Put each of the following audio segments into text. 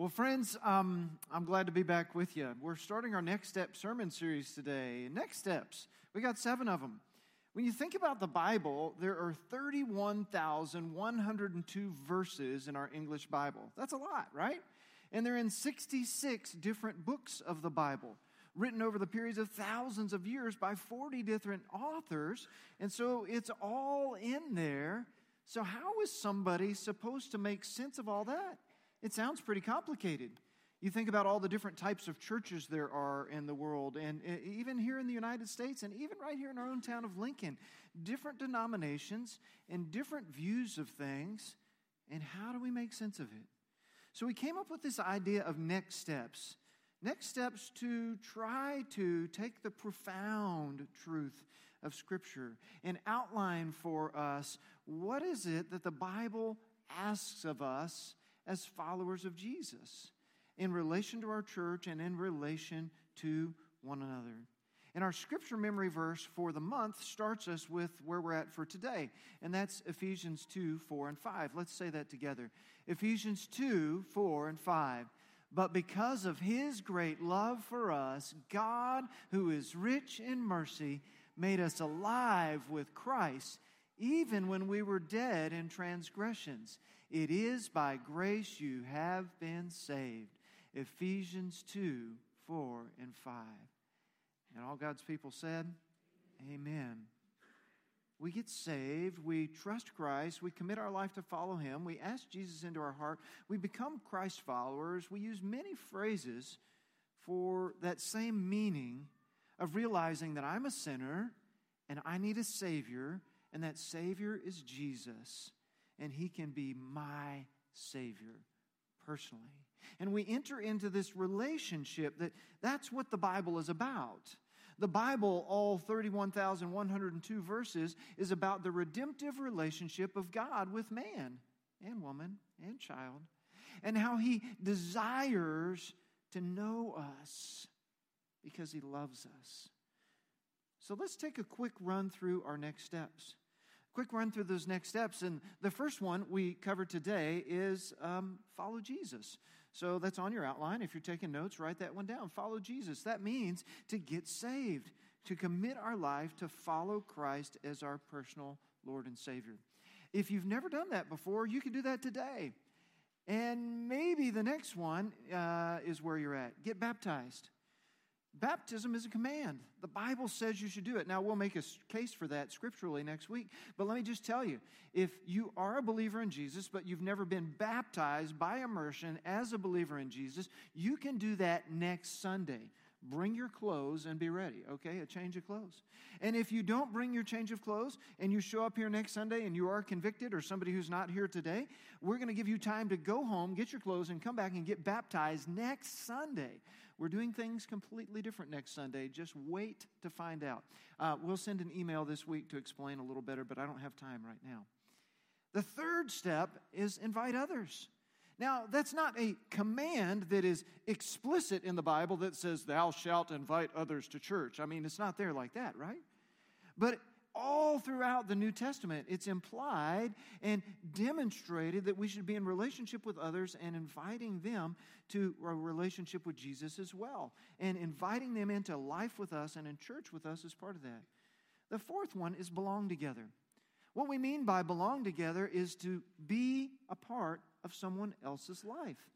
Well, friends, um, I'm glad to be back with you. We're starting our Next Step sermon series today. Next Steps, we got seven of them. When you think about the Bible, there are 31,102 verses in our English Bible. That's a lot, right? And they're in 66 different books of the Bible, written over the periods of thousands of years by 40 different authors. And so it's all in there. So, how is somebody supposed to make sense of all that? It sounds pretty complicated. You think about all the different types of churches there are in the world, and even here in the United States, and even right here in our own town of Lincoln, different denominations and different views of things. And how do we make sense of it? So we came up with this idea of next steps. Next steps to try to take the profound truth of Scripture and outline for us what is it that the Bible asks of us as followers of Jesus in relation to our church and in relation to one another. And our scripture memory verse for the month starts us with where we're at for today, and that's Ephesians 2 4 and 5. Let's say that together. Ephesians 2 4 and 5. But because of his great love for us, God, who is rich in mercy, made us alive with Christ even when we were dead in transgressions. It is by grace you have been saved. Ephesians 2 4 and 5. And all God's people said, Amen. We get saved, we trust Christ, we commit our life to follow Him, we ask Jesus into our heart, we become Christ followers. We use many phrases for that same meaning of realizing that I'm a sinner and I need a Savior and that Savior is Jesus, and He can be my Savior personally. And we enter into this relationship that that's what the Bible is about. The Bible, all 31,102 verses, is about the redemptive relationship of God with man and woman and child, and how He desires to know us because He loves us. So let's take a quick run through our next steps quick run through those next steps. And the first one we covered today is um, follow Jesus. So that's on your outline. If you're taking notes, write that one down. Follow Jesus. That means to get saved, to commit our life to follow Christ as our personal Lord and Savior. If you've never done that before, you can do that today. And maybe the next one uh, is where you're at. Get baptized. Baptism is a command. The Bible says you should do it. Now, we'll make a case for that scripturally next week. But let me just tell you if you are a believer in Jesus, but you've never been baptized by immersion as a believer in Jesus, you can do that next Sunday bring your clothes and be ready, okay? A change of clothes. And if you don't bring your change of clothes and you show up here next Sunday and you are convicted or somebody who's not here today, we're going to give you time to go home, get your clothes, and come back and get baptized next Sunday. We're doing things completely different next Sunday. Just wait to find out. Uh, we'll send an email this week to explain a little better, but I don't have time right now. The third step is invite others. Now, that's not a command that is explicit in the Bible that says, Thou shalt invite others to church. I mean, it's not there like that, right? But all throughout the New Testament, it's implied and demonstrated that we should be in relationship with others and inviting them to a relationship with Jesus as well. And inviting them into life with us and in church with us is part of that. The fourth one is belong together. What we mean by belong together is to be a part of someone else's life.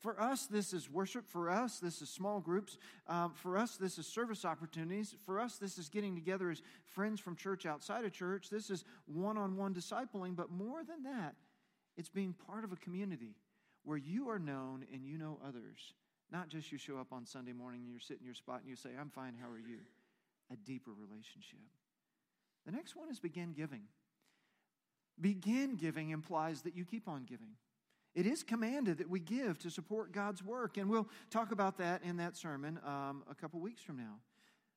For us, this is worship. For us, this is small groups. Um, for us, this is service opportunities. For us, this is getting together as friends from church outside of church. This is one on one discipling. But more than that, it's being part of a community where you are known and you know others. Not just you show up on Sunday morning and you're sitting in your spot and you say, I'm fine, how are you? A deeper relationship. The next one is begin giving. Begin giving implies that you keep on giving. It is commanded that we give to support God's work, and we'll talk about that in that sermon um, a couple weeks from now.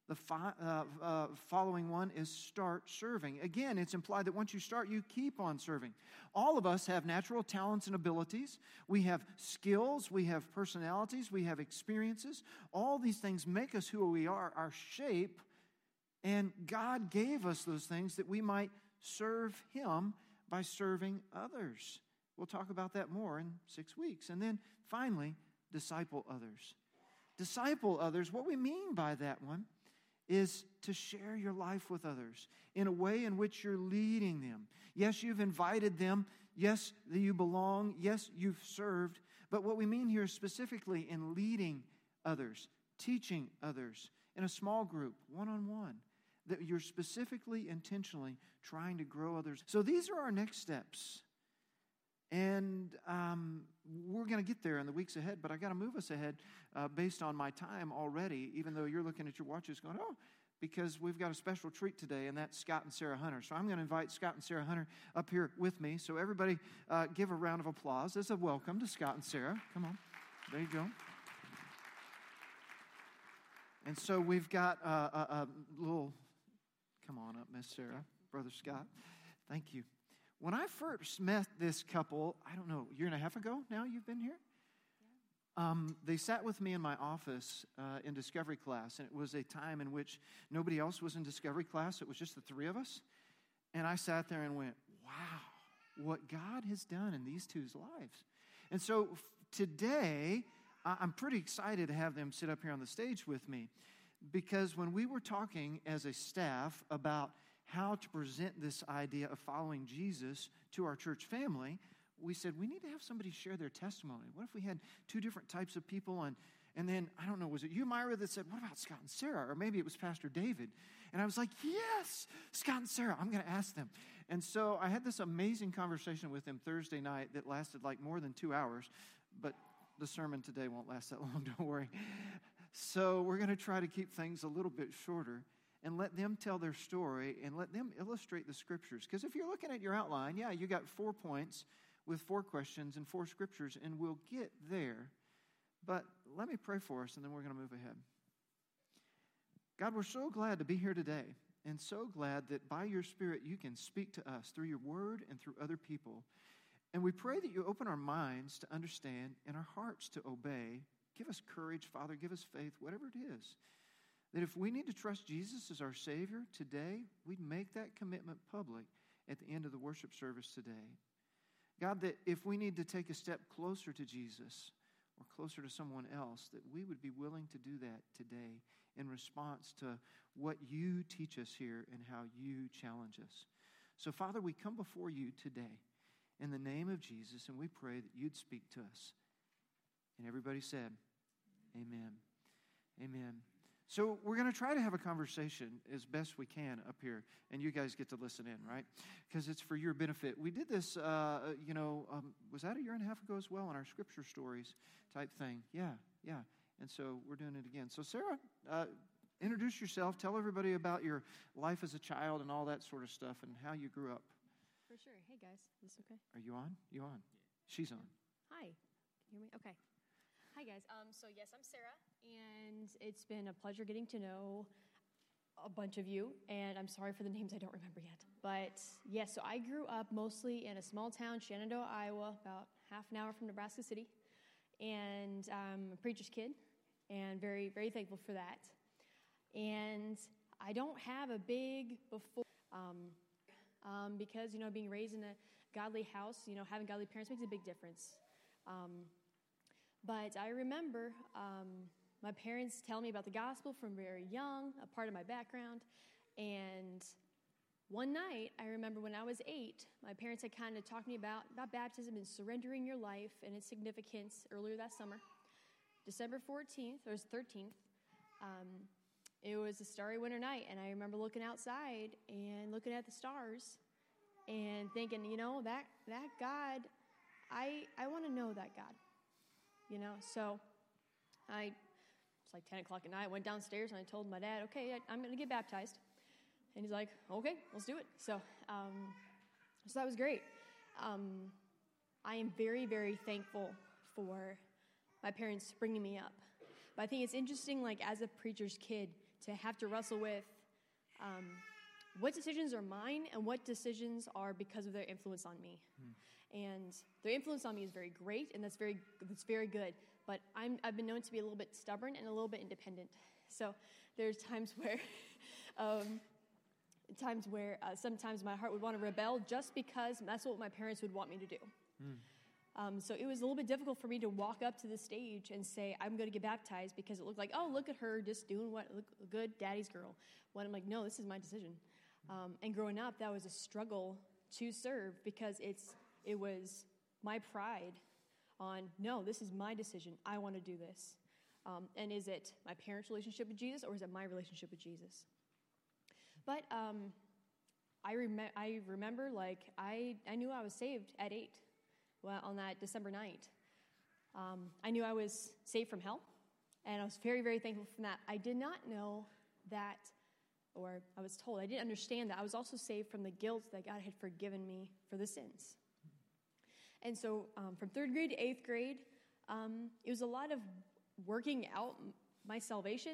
The fi- uh, uh, following one is start serving. Again, it's implied that once you start, you keep on serving. All of us have natural talents and abilities. We have skills, we have personalities, we have experiences. All these things make us who we are, our shape, and God gave us those things that we might serve Him by serving others. We'll talk about that more in six weeks. And then finally, disciple others. Disciple others, what we mean by that one is to share your life with others in a way in which you're leading them. Yes, you've invited them. Yes, you belong. Yes, you've served. But what we mean here specifically in leading others, teaching others in a small group, one on one, that you're specifically, intentionally trying to grow others. So these are our next steps. And um, we're going to get there in the weeks ahead, but I got to move us ahead uh, based on my time already, even though you're looking at your watches going, oh, because we've got a special treat today, and that's Scott and Sarah Hunter. So I'm going to invite Scott and Sarah Hunter up here with me. So everybody uh, give a round of applause as a welcome to Scott and Sarah. Come on. There you go. And so we've got a, a, a little, come on up, Miss Sarah, Brother Scott. Thank you. When I first met this couple, I don't know, a year and a half ago now you've been here? Um, they sat with me in my office uh, in discovery class, and it was a time in which nobody else was in discovery class. It was just the three of us. And I sat there and went, wow, what God has done in these two's lives. And so f- today, I- I'm pretty excited to have them sit up here on the stage with me because when we were talking as a staff about how to present this idea of following Jesus to our church family, we said we need to have somebody share their testimony. What if we had two different types of people and and then I don't know, was it you, Myra, that said, "What about Scott and Sarah?" Or maybe it was Pastor David, and I was like, "Yes, Scott and Sarah. I'm going to ask them." And so I had this amazing conversation with them Thursday night that lasted like more than two hours, but the sermon today won't last that long. Don't worry. So we're going to try to keep things a little bit shorter and let them tell their story and let them illustrate the scriptures. Because if you're looking at your outline, yeah, you got four points with four questions and four scriptures, and we'll get there. But let me pray for us, and then we're going to move ahead. God, we're so glad to be here today, and so glad that by your Spirit you can speak to us through your word and through other people. And we pray that you open our minds to understand and our hearts to obey. Give us courage, Father. Give us faith, whatever it is. That if we need to trust Jesus as our Savior today, we'd make that commitment public at the end of the worship service today. God, that if we need to take a step closer to Jesus or closer to someone else, that we would be willing to do that today in response to what you teach us here and how you challenge us. So, Father, we come before you today in the name of Jesus and we pray that you'd speak to us. And everybody said, Amen. Amen. So we're going to try to have a conversation as best we can up here, and you guys get to listen in, right? Because it's for your benefit. We did this, uh, you know, um, was that a year and a half ago as well in our scripture stories type thing? Yeah, yeah. And so we're doing it again. So Sarah, uh, introduce yourself. Tell everybody about your life as a child and all that sort of stuff, and how you grew up. For sure. Hey guys, is this okay? Are you on? You on? She's on. Hi. Can you hear me? Okay. Hi guys. Um, so yes, I'm Sarah, and it's been a pleasure getting to know a bunch of you. And I'm sorry for the names I don't remember yet. But yes, so I grew up mostly in a small town, Shenandoah, Iowa, about half an hour from Nebraska City, and I'm a preacher's kid, and very very thankful for that. And I don't have a big before. Um, um, because you know being raised in a godly house you know having godly parents makes a big difference um, but I remember um, my parents tell me about the gospel from very young, a part of my background. And one night, I remember when I was eight, my parents had kind of talked to me about, about baptism and surrendering your life and its significance earlier that summer. December 14th, or 13th, um, it was a starry winter night, and I remember looking outside and looking at the stars and thinking, you know, that, that God, I, I want to know that God you know. So I, it's like 10 o'clock at night, I went downstairs and I told my dad, okay, I, am going to get baptized. And he's like, okay, let's do it. So, um, so that was great. Um, I am very, very thankful for my parents bringing me up. But I think it's interesting, like, as a preacher's kid, to have to wrestle with um, what decisions are mine and what decisions are because of their influence on me. Hmm and their influence on me is very great, and that's very that's very good. But I'm, I've been known to be a little bit stubborn and a little bit independent. So there's times where, um, times where uh, sometimes my heart would want to rebel just because that's what my parents would want me to do. Mm. Um, so it was a little bit difficult for me to walk up to the stage and say, I'm going to get baptized because it looked like, oh, look at her just doing what, look good, daddy's girl. When I'm like, no, this is my decision. Um, and growing up, that was a struggle to serve because it's, it was my pride on, no, this is my decision. I want to do this. Um, and is it my parents' relationship with Jesus or is it my relationship with Jesus? But um, I, rem- I remember, like, I, I knew I was saved at eight well, on that December night. Um, I knew I was saved from hell, and I was very, very thankful for that. I did not know that, or I was told, I didn't understand that I was also saved from the guilt that God had forgiven me for the sins. And so, um, from third grade to eighth grade, um, it was a lot of working out my salvation,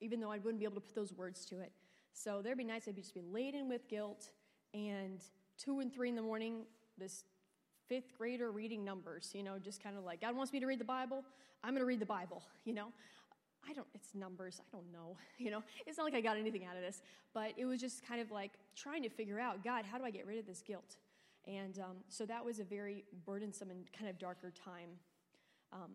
even though I wouldn't be able to put those words to it. So there'd be nights I'd just be laden with guilt, and two and three in the morning, this fifth grader reading numbers, you know, just kind of like, God wants me to read the Bible, I'm going to read the Bible, you know. I don't, it's numbers, I don't know, you know. It's not like I got anything out of this, but it was just kind of like trying to figure out, God, how do I get rid of this guilt? And um, so that was a very burdensome and kind of darker time um,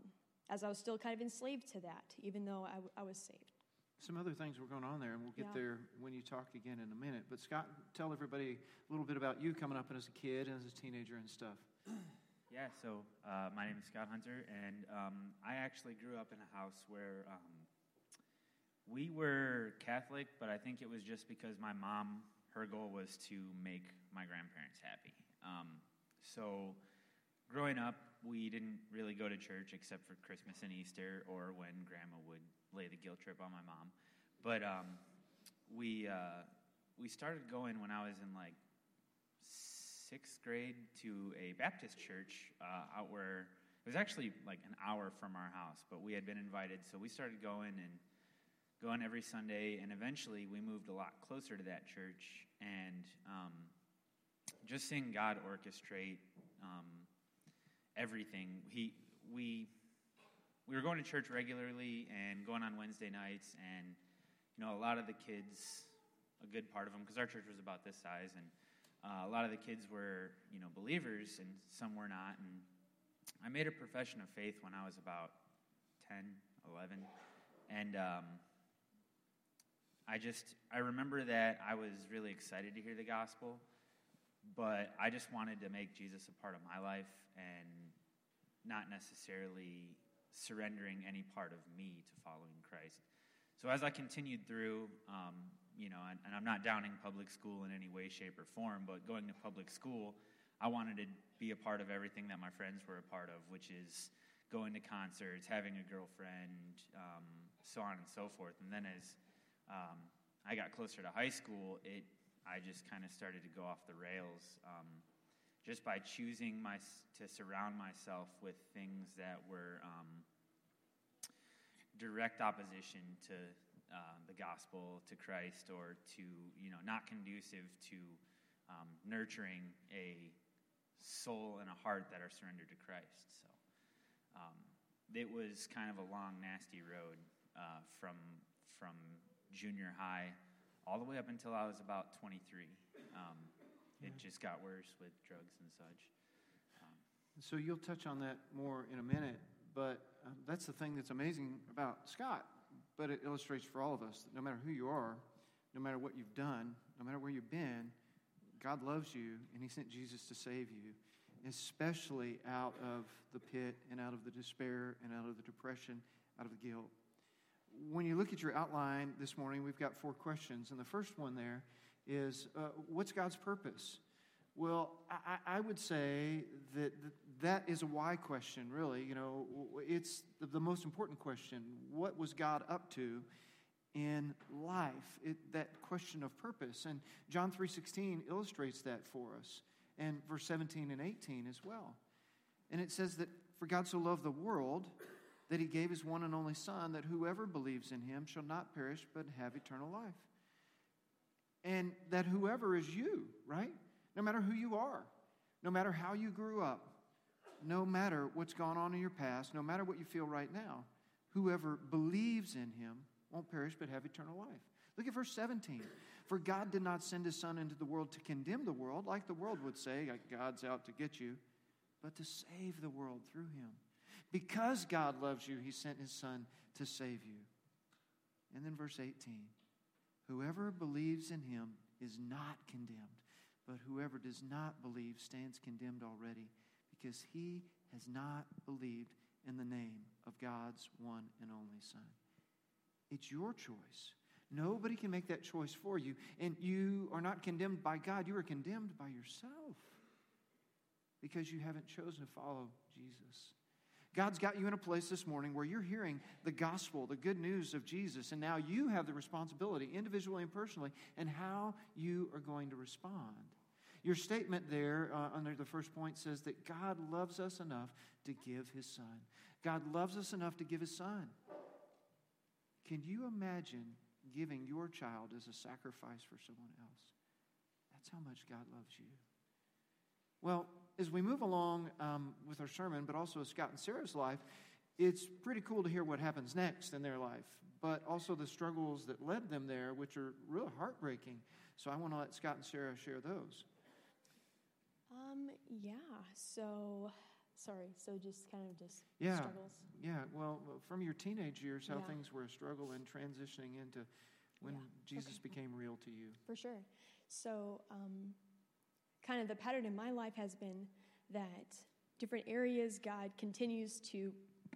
as I was still kind of enslaved to that, even though I, w- I was saved. Some other things were going on there, and we'll get yeah. there when you talk again in a minute. But Scott, tell everybody a little bit about you coming up as a kid and as a teenager and stuff. Yeah, so uh, my name is Scott Hunter, and um, I actually grew up in a house where um, we were Catholic, but I think it was just because my mom, her goal was to make my grandparents happy. Um, so growing up, we didn't really go to church except for Christmas and Easter or when grandma would lay the guilt trip on my mom. But um, we, uh, we started going when I was in like sixth grade to a Baptist church uh, out where it was actually like an hour from our house, but we had been invited, so we started going and going every Sunday, and eventually we moved a lot closer to that church, and um, just seeing God orchestrate um, everything. He we we were going to church regularly and going on Wednesday nights, and you know a lot of the kids, a good part of them, because our church was about this size, and uh, a lot of the kids were, you know, believers and some were not. And I made a profession of faith when I was about 10, 11. And um, I just, I remember that I was really excited to hear the gospel, but I just wanted to make Jesus a part of my life and not necessarily surrendering any part of me to following Christ. So as I continued through, um, you know, and, and I'm not downing public school in any way, shape, or form, but going to public school, I wanted to be a part of everything that my friends were a part of, which is going to concerts, having a girlfriend, um, so on and so forth. And then as um, I got closer to high school, it I just kind of started to go off the rails, um, just by choosing my to surround myself with things that were um, direct opposition to uh, the gospel to Christ or to, you know, not conducive to um, nurturing a soul and a heart that are surrendered to Christ. So um, it was kind of a long, nasty road uh, from, from junior high all the way up until I was about 23. Um, it just got worse with drugs and such. Um, so you'll touch on that more in a minute, but uh, that's the thing that's amazing about Scott but it illustrates for all of us that no matter who you are, no matter what you've done, no matter where you've been, God loves you and He sent Jesus to save you, especially out of the pit and out of the despair and out of the depression, out of the guilt. When you look at your outline this morning, we've got four questions. And the first one there is uh, what's God's purpose? Well, I, I, would say that that is a why question, really. You know, it's the, the most important question. What was God up to in life? It, that question of purpose. And John 3.16 illustrates that for us. And verse 17 and 18 as well. And it says that, For God so loved the world that he gave his one and only Son, that whoever believes in him shall not perish but have eternal life. And that whoever is you, right? no matter who you are, no matter how you grew up, no matter what's gone on in your past, no matter what you feel right now, whoever believes in him won't perish but have eternal life. Look at verse 17. For God did not send his Son into the world to condemn the world, like the world would say, God's out to get you. but to save the world through him. Because God loves you, he sent his Son to save you. And then verse 18 Whoever believes in him is not condemned, but whoever does not believe stands condemned already, because he has not believed in the name of God's one and only Son. It's your choice. Nobody can make that choice for you. And you are not condemned by God, you are condemned by yourself because you haven't chosen to follow Jesus. God's got you in a place this morning where you're hearing the gospel, the good news of Jesus, and now you have the responsibility, individually and personally, and how you are going to respond. Your statement there uh, under the first point says that God loves us enough to give his son. God loves us enough to give his son. Can you imagine giving your child as a sacrifice for someone else? That's how much God loves you. Well, as we move along um, with our sermon, but also Scott and Sarah's life, it's pretty cool to hear what happens next in their life, but also the struggles that led them there, which are really heartbreaking. So I want to let Scott and Sarah share those. Um, yeah. So, sorry. So just kind of just yeah, struggles. Yeah. Well, from your teenage years, how Yeah. things were a struggle and transitioning into when Yeah, Jesus okay. became real to you. For sure. So, um, kind of the pattern in my life has been that different areas God continues to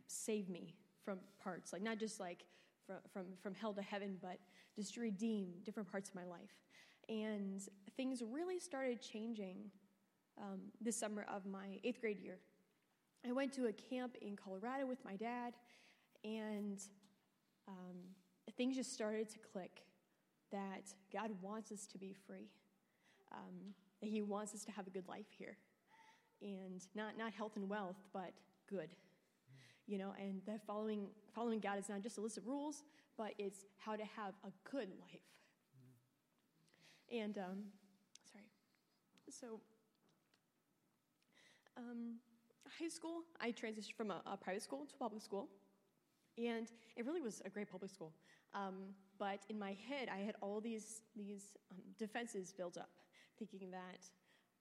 save me from parts, like not just like from, from, from hell to heaven, but just to redeem different parts of my life. And things really started changing um, this summer of my eighth grade year. I went to a camp in Colorado with my dad, and um, things just started to click that God wants us to be free, um, that He wants us to have a good life here, and not not health and wealth, but good. You know, and that following following God is not just a list of rules, but it's how to have a good life. And um, sorry, so um, high school, I transitioned from a, a private school to public school, and it really was a great public school. Um, but in my head, I had all these these um, defenses built up, thinking that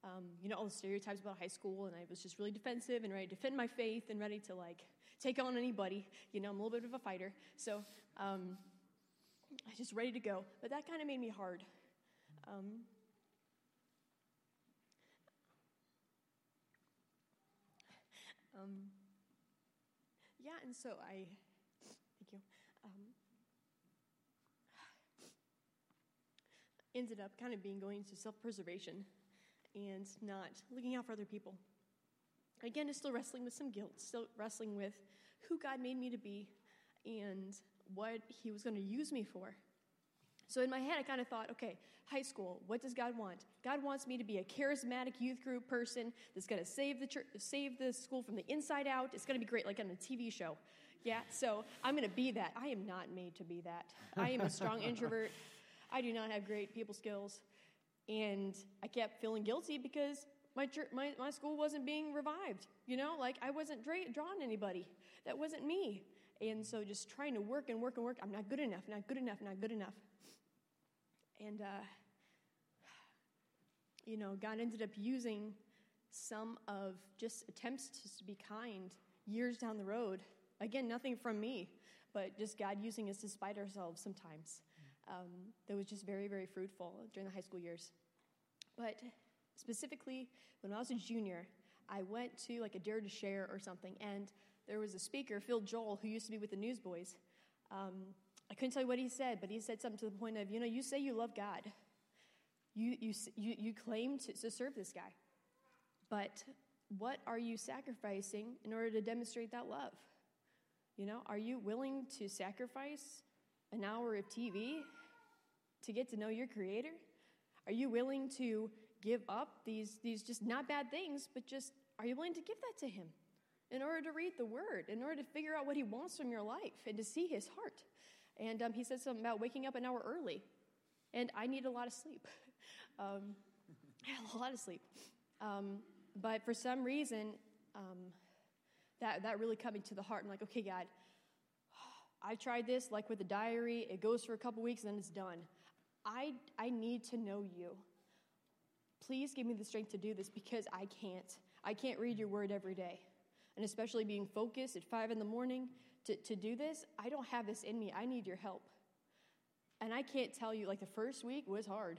um, you know all the stereotypes about high school, and I was just really defensive and ready to defend my faith and ready to like take on anybody. You know, I'm a little bit of a fighter, so um, I was just ready to go. But that kind of made me hard. Um, um, yeah, and so I, thank you, um, ended up kind of being going to self preservation and not looking out for other people. Again, just still wrestling with some guilt, still wrestling with who God made me to be and what He was going to use me for. So in my head, I kind of thought, okay, high school, what does God want? God wants me to be a charismatic youth group person that's going to save the church, save the school from the inside out. It's going to be great, like on a TV show. Yeah, so I'm going to be that. I am not made to be that. I am a strong introvert. I do not have great people skills, and I kept feeling guilty because my church, my, my school wasn't being revived. You know, like I wasn't dra- drawing anybody. That wasn't me. And so just trying to work and work and work. I'm not good enough. Not good enough. Not good enough. And, uh, you know, God ended up using some of just attempts to be kind years down the road. Again, nothing from me, but just God using us despite ourselves sometimes. Um, that was just very, very fruitful during the high school years. But specifically, when I was a junior, I went to like a Dare to Share or something, and there was a speaker, Phil Joel, who used to be with the Newsboys. Um, I couldn't tell you what he said, but he said something to the point of, you know, you say you love God. You, you, you, you claim to, to serve this guy. But what are you sacrificing in order to demonstrate that love? You know, are you willing to sacrifice an hour of TV to get to know your creator? Are you willing to give up these, these just not bad things, but just are you willing to give that to him in order to read the word, in order to figure out what he wants from your life and to see his heart? And um, he said something about waking up an hour early. And I need a lot of sleep. Um, a lot of sleep. Um, but for some reason, um, that, that really me to the heart. I'm like, okay, God, I've tried this, like with the diary, it goes for a couple weeks and then it's done. I, I need to know you. Please give me the strength to do this because I can't. I can't read your word every day. And especially being focused at five in the morning to, to do this, I don't have this in me. I need your help. And I can't tell you, like the first week was hard,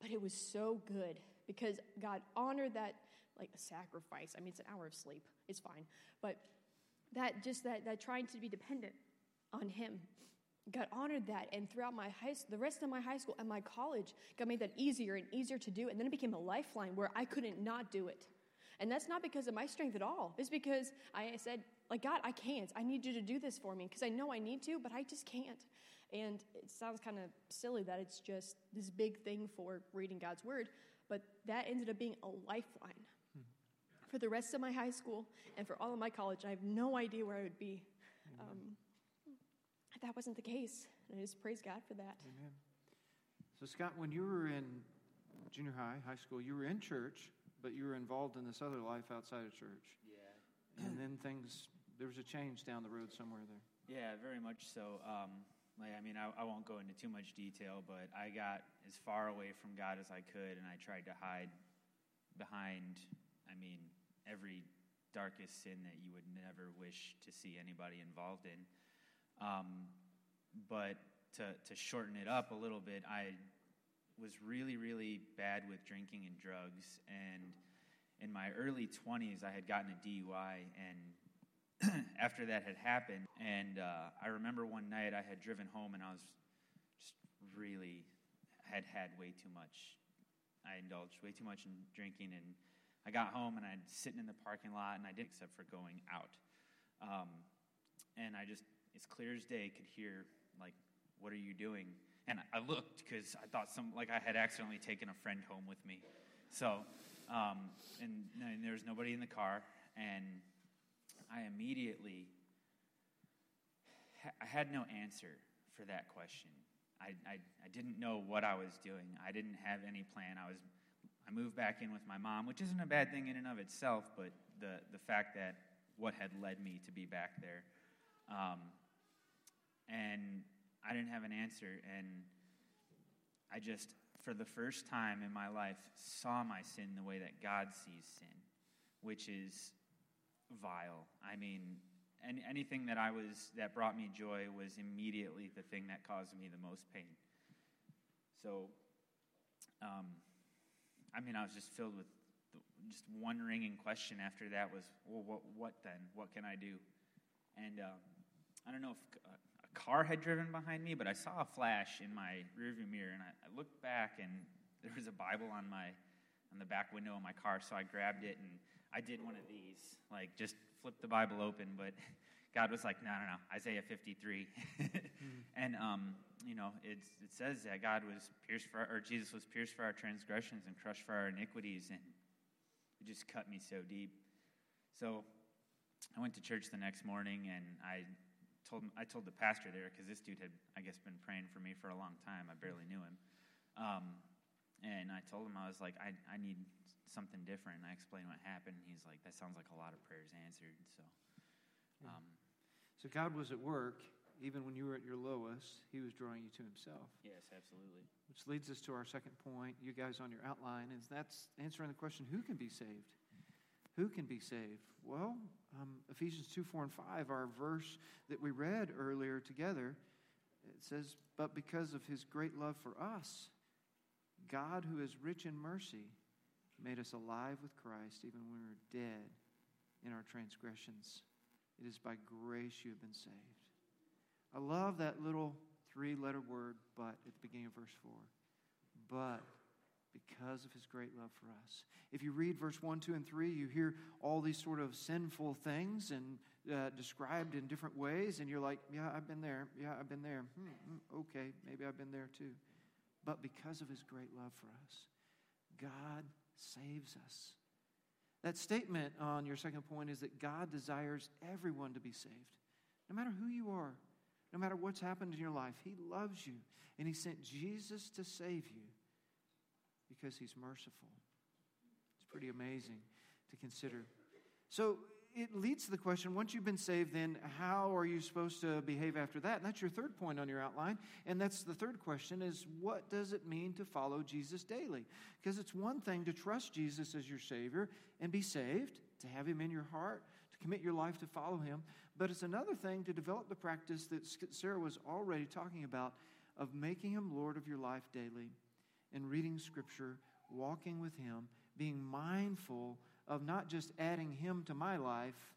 but it was so good because God honored that like a sacrifice. I mean, it's an hour of sleep. It's fine. But that just that that trying to be dependent on him. God honored that, and throughout my high, the rest of my high school and my college, God made that easier and easier to do. And then it became a lifeline where I couldn't not do it. And that's not because of my strength at all. It's because I said, like, God, I can't. I need you to do this for me because I know I need to, but I just can't. And it sounds kind of silly that it's just this big thing for reading God's word, but that ended up being a lifeline for the rest of my high school and for all of my college. I have no idea where I would be. Um, that wasn't the case. And I just praise God for that. Amen. So, Scott, when you were in junior high, high school, you were in church, but you were involved in this other life outside of church. Yeah. And then things, there was a change down the road somewhere there. Yeah, very much so. Um, like, I mean, I, I won't go into too much detail, but I got as far away from God as I could, and I tried to hide behind, I mean, every darkest sin that you would never wish to see anybody involved in. Um, but to, to shorten it up a little bit, I was really, really bad with drinking and drugs. And in my early 20s, I had gotten a DUI. And after that had happened, and uh, I remember one night I had driven home and I was just really had had way too much. I indulged way too much in drinking. And I got home and I'd sitting in the parking lot and I didn't except for going out. Um, and I just as clear as day, could hear, like, what are you doing? And I looked because I thought some, like, I had accidentally taken a friend home with me. So, um, and, and there was nobody in the car, and I immediately, I had no answer for that question. I, I, I didn't know what I was doing. I didn't have any plan. I was, I moved back in with my mom, which isn't a bad thing in and of itself, but the, the fact that what had led me to be back there. Um, and I didn't have an answer. And I just, for the first time in my life, saw my sin the way that God sees sin, which is vile. I mean, and anything that I was that brought me joy was immediately the thing that caused me the most pain. So, um, I mean, I was just filled with just wondering and question after that was, well, what, what then? What can I do? And um, I don't know if uh, car had driven behind me, but I saw a flash in my rearview mirror, and I, I, looked back, and there was a Bible on my on the back window of my car. So I grabbed it, and I did one of these, like just flip the Bible open. But God was like, "No, no, no, Isaiah 53," mm. and um, you know, it says that God was pierced for, or Jesus was pierced for our transgressions and crushed for our iniquities, and it just cut me so deep. So I went to church the next morning, and I told I told the pastor there because this dude had, I guess, been praying for me for a long time. I barely knew him, um, and I told him I was like, I, I need something different. And I explained what happened. He's like, that sounds like a lot of prayers answered. So, um, so God was at work even when you were at your lowest. He was drawing you to Himself. Yes, absolutely. Which leads us to our second point. You guys on your outline is that's answering the question: Who can be saved? Who can be saved? Well, um, Ephesians 2 4 and 5, our verse that we read earlier together, it says, But because of his great love for us, God, who is rich in mercy, made us alive with Christ even when we were dead in our transgressions. It is by grace you have been saved. I love that little three letter word, but, at the beginning of verse 4. But because of his great love for us. If you read verse 1, 2, and 3, you hear all these sort of sinful things and uh, described in different ways, and you're like, yeah, I've been there. Yeah, I've been there. Hmm, hmm, okay, maybe I've been there too. But because of his great love for us, God saves us. That statement on your second point is that God desires everyone to be saved. No matter who you are, no matter what's happened in your life, He loves you. And He sent Jesus to save you because he's merciful. It's pretty amazing to consider. So, it leads to the question once you've been saved, then how are you supposed to behave after that? And that's your third point on your outline. And that's the third question is what does it mean to follow Jesus daily? Because it's one thing to trust Jesus as your Savior and be saved, to have Him in your heart, to commit your life to follow Him. But it's another thing to develop the practice that Sarah was already talking about of making Him Lord of your life daily and reading Scripture, walking with Him, being mindful of not just adding Him to my life,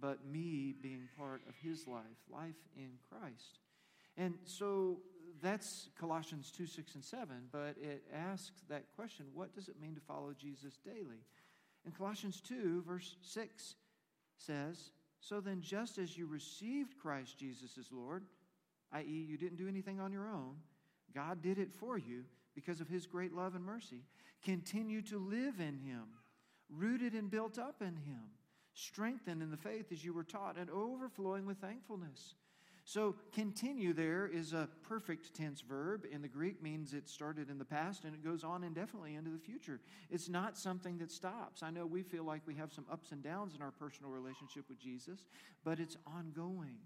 but me being part of His life, life in Christ. And so that's Colossians 2 6 and 7, but it asks that question what does it mean to follow Jesus daily? And Colossians 2, verse 6 says, So then, just as you received Christ Jesus as Lord, i.e., you didn't do anything on your own, God did it for you because of his great love and mercy. Continue to live in him, rooted and built up in him, strengthened in the faith as you were taught, and overflowing with thankfulness. So, continue there is a perfect tense verb. In the Greek, means it started in the past and it goes on indefinitely into the future. It's not something that stops. I know we feel like we have some ups and downs in our personal relationship with Jesus, but it's ongoing.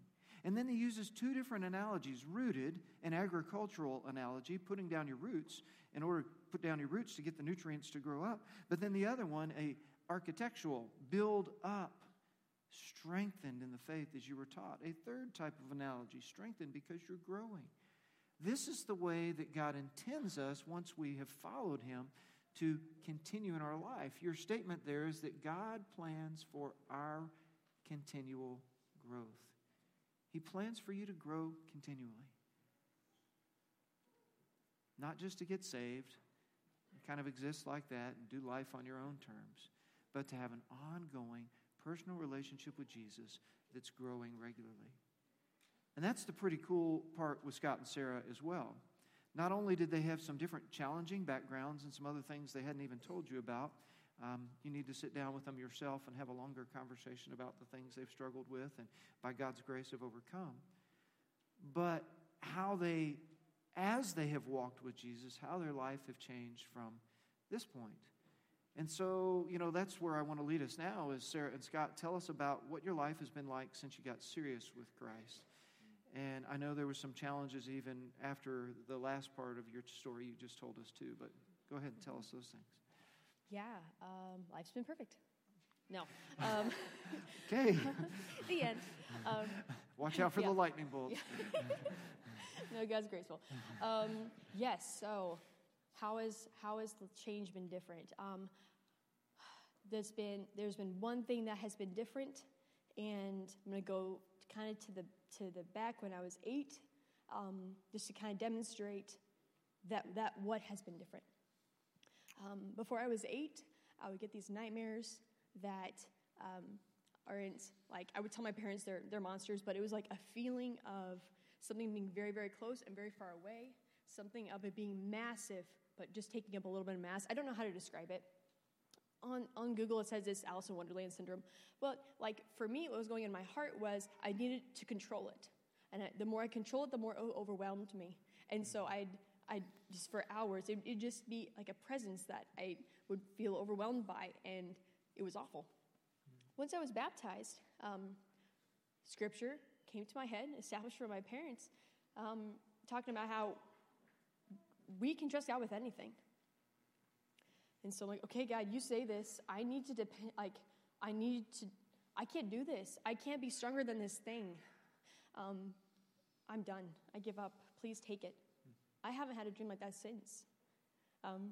And then he uses two different analogies rooted, an agricultural analogy, putting down your roots in order to put down your roots to get the nutrients to grow up. But then the other one, a architectural, build up, strengthened in the faith as you were taught. A third type of analogy, strengthened because you're growing. This is the way that God intends us once we have followed him to continue in our life. Your statement there is that God plans for our continual growth. He plans for you to grow continually. Not just to get saved, kind of exist like that and do life on your own terms, but to have an ongoing personal relationship with Jesus that's growing regularly. And that's the pretty cool part with Scott and Sarah as well. Not only did they have some different challenging backgrounds and some other things they hadn't even told you about, um, you need to sit down with them yourself and have a longer conversation about the things they've struggled with and by God's grace have overcome. But how they, as they have walked with Jesus, how their life have changed from this point. And so, you know, that's where I want to lead us now is Sarah and Scott, tell us about what your life has been like since you got serious with Christ. And I know there were some challenges even after the last part of your story you just told us too, but go ahead and tell us those things. Yeah, um, life's been perfect. No. Um, okay. the end. Um, Watch out for yeah. the lightning bolts. no, God's graceful. Um, yes. So, how is how has the change been different? Um, there's been there's been one thing that has been different, and I'm going to go kind of to the to the back when I was eight, um, just to kind of demonstrate that that what has been different. Um, before I was eight, I would get these nightmares that um, aren't like, I would tell my parents they're, they're monsters, but it was like a feeling of something being very, very close and very far away, something of it being massive, but just taking up a little bit of mass. I don't know how to describe it. On, on Google, it says it's Alice in Wonderland syndrome. But like for me, what was going in my heart was I needed to control it. And I, the more I control it, the more it overwhelmed me. And so I'd I just for hours, it, would just be like a presence that I would feel overwhelmed by, and it was awful. Once I was baptized, um, scripture came to my head, established for my parents, um, talking about how we can trust God with anything. And so I'm like, okay, God, you say this. I need to depend, like, I need to, I can't do this. I can't be stronger than this thing. Um, I'm done. I give up. Please take it. I haven't had a dream like that since. Um,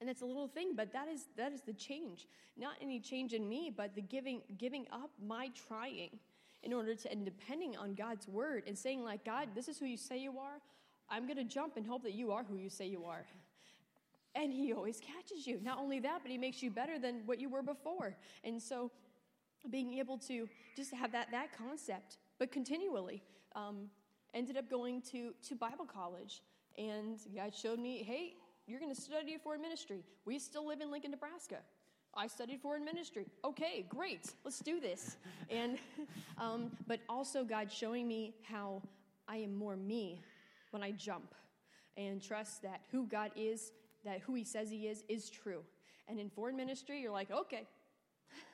and that's a little thing, but that is that is the change. Not any change in me, but the giving giving up my trying in order to and depending on God's word and saying like God, this is who you say you are. I'm going to jump and hope that you are who you say you are. And he always catches you. Not only that, but he makes you better than what you were before. And so being able to just have that that concept, but continually um, ended up going to, to Bible college. And God showed me, hey, you're going to study foreign ministry. We still live in Lincoln, Nebraska. I studied foreign ministry. Okay, great. Let's do this. and, um, but also God showing me how I am more me when I jump and trust that who God is, that who He says He is, is true. And in foreign ministry, you're like, okay,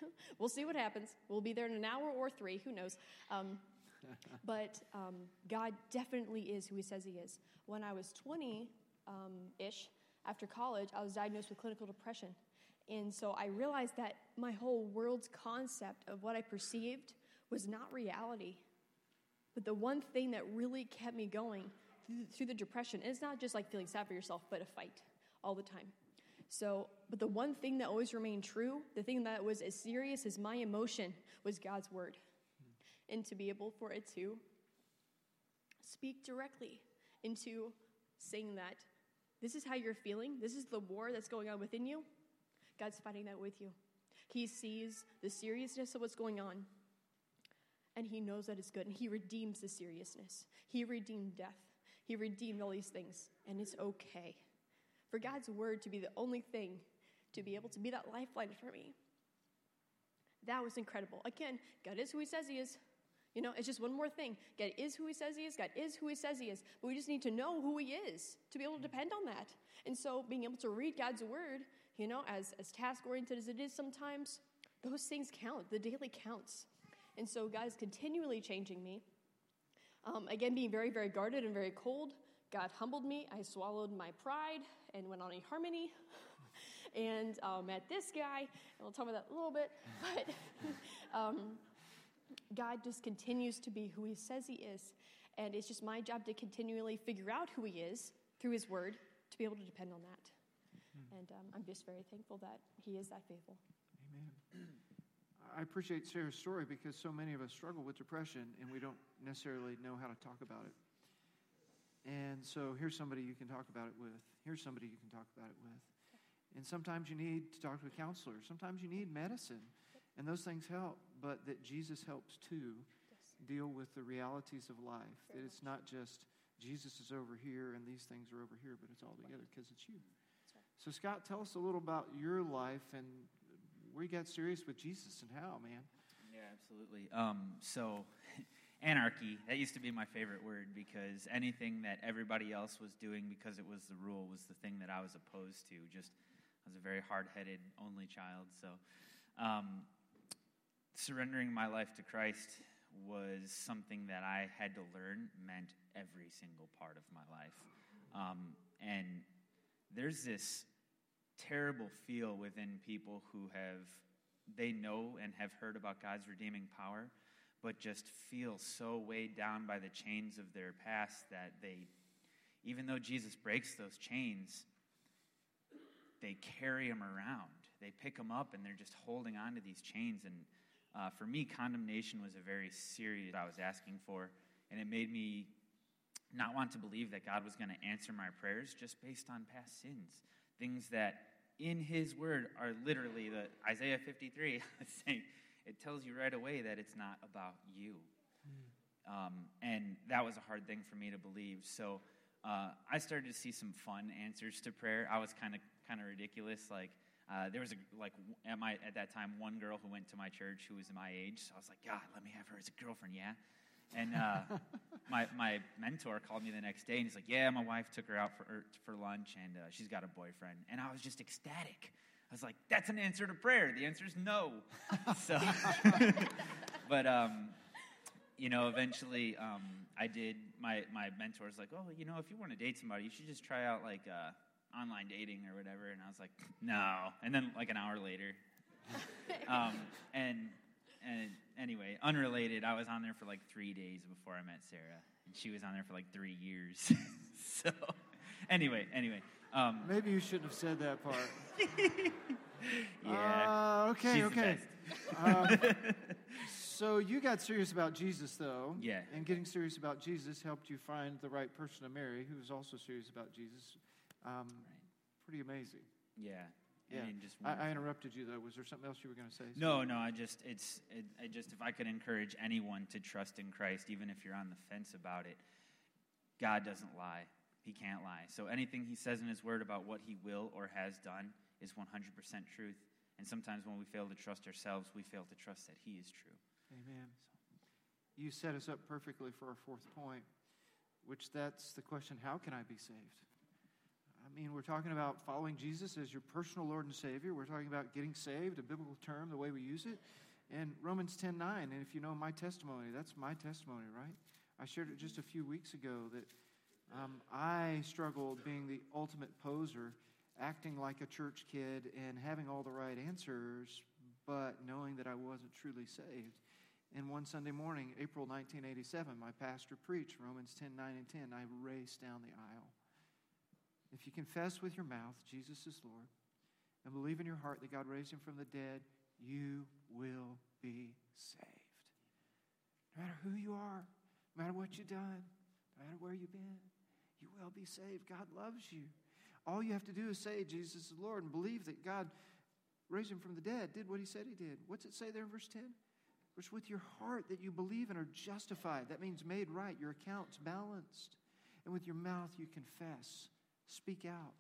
we'll see what happens. We'll be there in an hour or three, who knows. Um, but um, God definitely is who He says He is. When I was 20 um, ish, after college, I was diagnosed with clinical depression. And so I realized that my whole world's concept of what I perceived was not reality. But the one thing that really kept me going through the depression—it's not just like feeling sad for yourself, but a fight all the time. So, but the one thing that always remained true, the thing that was as serious as my emotion, was God's word. And to be able for it to speak directly into saying that this is how you're feeling, this is the war that's going on within you, God's fighting that with you. He sees the seriousness of what's going on, and He knows that it's good, and He redeems the seriousness. He redeemed death, He redeemed all these things, and it's okay. For God's word to be the only thing to be able to be that lifeline for me. That was incredible. Again, God is who He says He is. You know, it's just one more thing. God is who He says He is. God is who He says He is. But we just need to know who He is to be able to depend on that. And so, being able to read God's word you know, as, as task oriented as it is sometimes, those things count. The daily counts. And so God is continually changing me. Um, again, being very, very guarded and very cold, God humbled me. I swallowed my pride and went on eHarmony. and um, met this guy, and we'll talk about that a little bit. But um, God just continues to be who He says He is. And it's just my job to continually figure out who He is through His Word to be able to depend on that. And um, I'm just very thankful that He is that faithful. Amen. I appreciate Sarah's story because so many of us struggle with depression and we don't necessarily know how to talk about it. And so here's somebody you can talk about it with. Here's somebody you can talk about it with. And sometimes you need to talk to a counselor. Sometimes you need medicine. And those things help, but that Jesus helps too yes. deal with the realities of life. Very that it's not just Jesus is over here and these things are over here, but it's all together because it's you. So, Scott, tell us a little about your life and where you got serious with Jesus and how, man. Yeah, absolutely. Um, so, anarchy, that used to be my favorite word because anything that everybody else was doing because it was the rule was the thing that I was opposed to. Just, I was a very hard headed, only child. So, um, surrendering my life to Christ was something that I had to learn meant every single part of my life. Um, and there's this terrible feel within people who have they know and have heard about God's redeeming power, but just feel so weighed down by the chains of their past that they, even though Jesus breaks those chains, they carry them around. They pick them up and they're just holding on to these chains. And uh, for me, condemnation was a very serious I was asking for, and it made me not want to believe that God was going to answer my prayers just based on past sins. Things that in His Word are literally the Isaiah 53 saying, it tells you right away that it's not about you. Mm. Um, and that was a hard thing for me to believe. So uh, I started to see some fun answers to prayer. I was kind of kind of ridiculous. Like uh, there was a like at my at that time one girl who went to my church who was my age. So I was like, God, let me have her as a girlfriend. Yeah. And uh, my, my mentor called me the next day and he's like, Yeah, my wife took her out for, er, for lunch and uh, she's got a boyfriend. And I was just ecstatic. I was like, That's an answer to prayer. The answer is no. so, but, um, you know, eventually um, I did, my, my mentor's like, Oh, you know, if you want to date somebody, you should just try out like uh, online dating or whatever. And I was like, No. And then like an hour later, um, and and anyway, unrelated, I was on there for like three days before I met Sarah, and she was on there for like three years. so, anyway, anyway. Um, Maybe you shouldn't have said that part. yeah. Uh, okay, okay. Um, so you got serious about Jesus, though. Yeah. And getting serious about Jesus helped you find the right person to marry, who was also serious about Jesus. Um, right. Pretty amazing. Yeah. Yeah. I mean, just I, I, interrupted you though. Was there something else you were going to say? No, no. I just it's it, I just if I could encourage anyone to trust in Christ, even if you're on the fence about it, God doesn't lie. He can't lie. So anything He says in His Word about what He will or has done is 100% truth. And sometimes when we fail to trust ourselves, we fail to trust that He is true. Amen. So. You set us up perfectly for our fourth point, which that's the question: How can I be saved? I mean, we're talking about following Jesus as your personal Lord and Savior. We're talking about getting saved, a biblical term, the way we use it. And Romans 10 9, and if you know my testimony, that's my testimony, right? I shared it just a few weeks ago that um, I struggled being the ultimate poser, acting like a church kid and having all the right answers, but knowing that I wasn't truly saved. And one Sunday morning, April 1987, my pastor preached Romans 10 9 and 10. I raced down the aisle. If you confess with your mouth Jesus is Lord and believe in your heart that God raised him from the dead, you will be saved. No matter who you are, no matter what you've done, no matter where you've been, you will be saved. God loves you. All you have to do is say Jesus is Lord and believe that God raised him from the dead, did what he said he did. What's it say there in verse 10? It's with your heart that you believe and are justified. That means made right. Your account's balanced. And with your mouth you confess, speak out,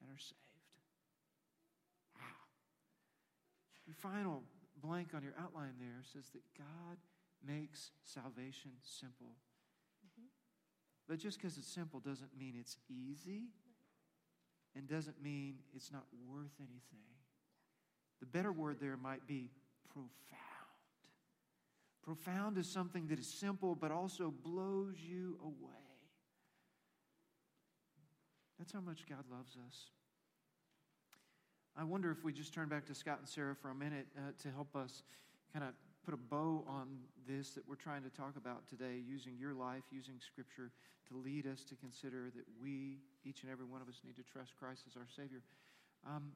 and are saved. Wow. Your final blank on your outline there says that God makes salvation simple. Mm-hmm. But just because it's simple doesn't mean it's easy and doesn't mean it's not worth anything. The better word there might be profound. Profound is something that is simple but also blows you away. That's how much God loves us. I wonder if we just turn back to Scott and Sarah for a minute uh, to help us kind of put a bow on this that we're trying to talk about today, using your life, using Scripture to lead us to consider that we, each and every one of us, need to trust Christ as our Savior. Um,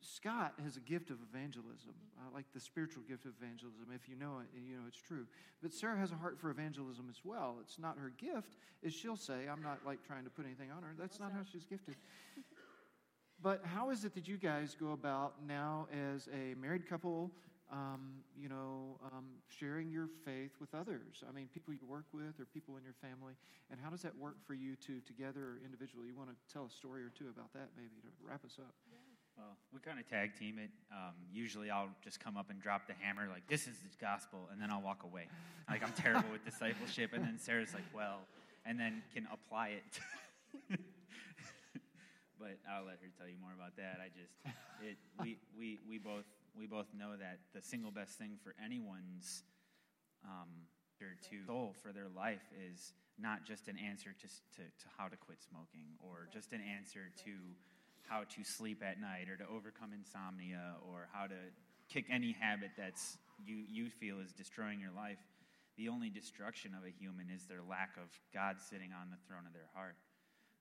Scott has a gift of evangelism, uh, like the spiritual gift of evangelism. If you know it, you know it's true. But Sarah has a heart for evangelism as well. It's not her gift, as she'll say. I'm not like trying to put anything on her. That's not how she's gifted. but how is it that you guys go about now as a married couple, um, you know, um, sharing your faith with others? I mean, people you work with or people in your family. And how does that work for you two together or individually? You want to tell a story or two about that maybe to wrap us up? Yeah. Well, we kind of tag team it. Um, usually I'll just come up and drop the hammer, like, this is the gospel, and then I'll walk away. Like, I'm terrible with discipleship. And then Sarah's like, well, and then can apply it. but I'll let her tell you more about that. I just, it, we, we, we, both, we both know that the single best thing for anyone's um, to soul for their life is not just an answer to, to, to how to quit smoking or just an answer to how to sleep at night or to overcome insomnia or how to kick any habit that's you, you feel is destroying your life. The only destruction of a human is their lack of God sitting on the throne of their heart.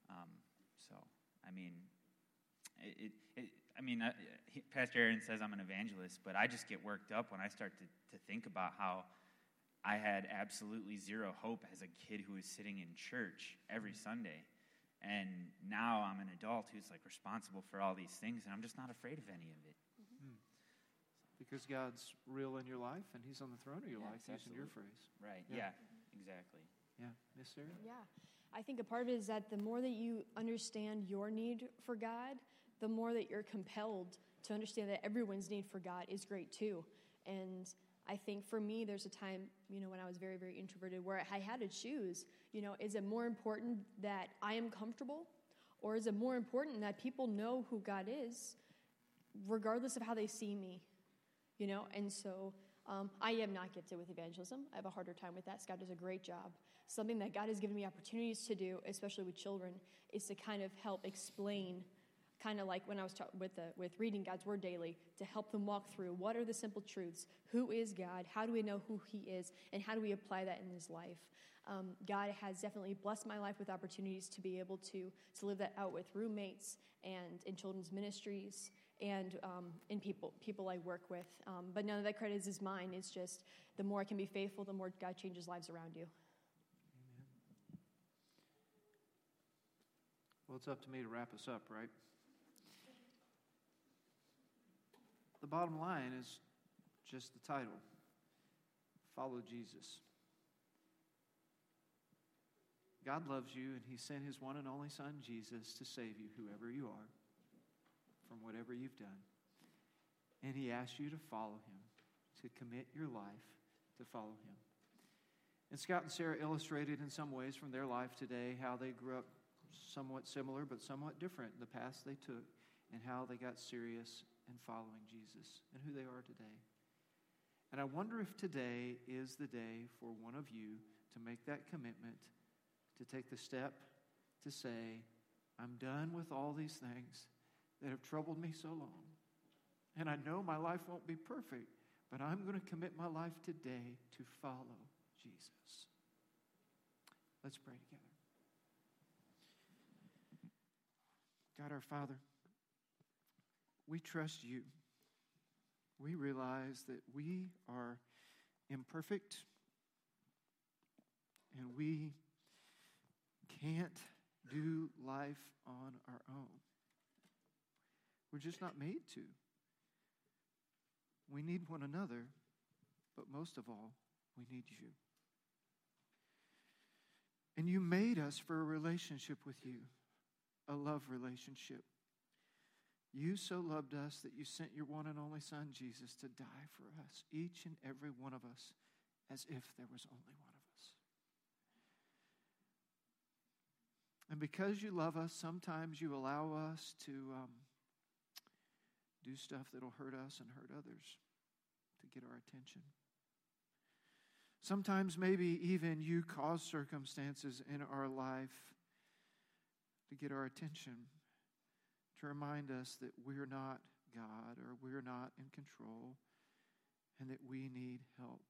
Um, so, I mean, it, it, I mean, uh, Pastor Aaron says I'm an evangelist, but I just get worked up when I start to, to think about how I had absolutely zero hope as a kid who was sitting in church every Sunday and now I'm an adult who's like responsible for all these things, and I'm just not afraid of any of it. Mm-hmm. Because God's real in your life, and He's on the throne of your yes, life, using your phrase. Right. Yeah. yeah exactly. Yeah, Miss Sarah. Yeah, I think a part of it is that the more that you understand your need for God, the more that you're compelled to understand that everyone's need for God is great too, and I think for me, there's a time, you know, when I was very, very introverted where I had to choose, you know, is it more important that I am comfortable or is it more important that people know who God is regardless of how they see me, you know? And so um, I am not gifted with evangelism. I have a harder time with that. Scott does a great job. Something that God has given me opportunities to do, especially with children, is to kind of help explain kind of like when I was ta- with, the, with reading God's Word daily, to help them walk through what are the simple truths? Who is God? How do we know who He is? And how do we apply that in His life? Um, God has definitely blessed my life with opportunities to be able to, to live that out with roommates and in children's ministries and um, in people, people I work with. Um, but none of that credit is mine. It's just the more I can be faithful, the more God changes lives around you. Well, it's up to me to wrap us up, right? The bottom line is just the title Follow Jesus. God loves you, and He sent His one and only Son, Jesus, to save you, whoever you are, from whatever you've done. And He asks you to follow Him, to commit your life to follow Him. And Scott and Sarah illustrated in some ways from their life today how they grew up somewhat similar but somewhat different the paths they took and how they got serious in following Jesus and who they are today. And I wonder if today is the day for one of you to make that commitment, to take the step to say, I'm done with all these things that have troubled me so long. And I know my life won't be perfect, but I'm going to commit my life today to follow Jesus. Let's pray together. God our Father, we trust you. We realize that we are imperfect and we can't do life on our own. We're just not made to. We need one another, but most of all, we need you. And you made us for a relationship with you, a love relationship. You so loved us that you sent your one and only Son, Jesus, to die for us, each and every one of us, as if there was only one of us. And because you love us, sometimes you allow us to um, do stuff that'll hurt us and hurt others to get our attention. Sometimes, maybe even you cause circumstances in our life to get our attention, to remind us that we're not God or we're not in control and that we need help.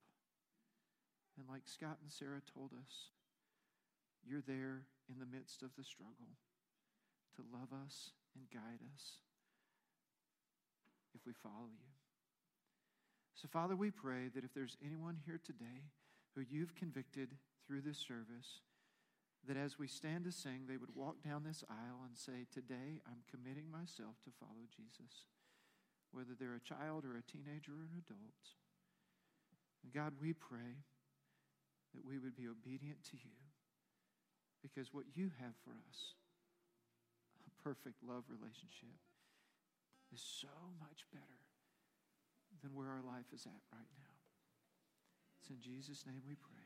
And like Scott and Sarah told us, you're there in the midst of the struggle to love us and guide us if we follow you. So, Father, we pray that if there's anyone here today who you've convicted through this service, that as we stand to sing, they would walk down this aisle and say, Today I'm committing myself to follow Jesus, whether they're a child or a teenager or an adult. And God, we pray that we would be obedient to you because what you have for us, a perfect love relationship, is so much better than where our life is at right now. It's in Jesus' name we pray.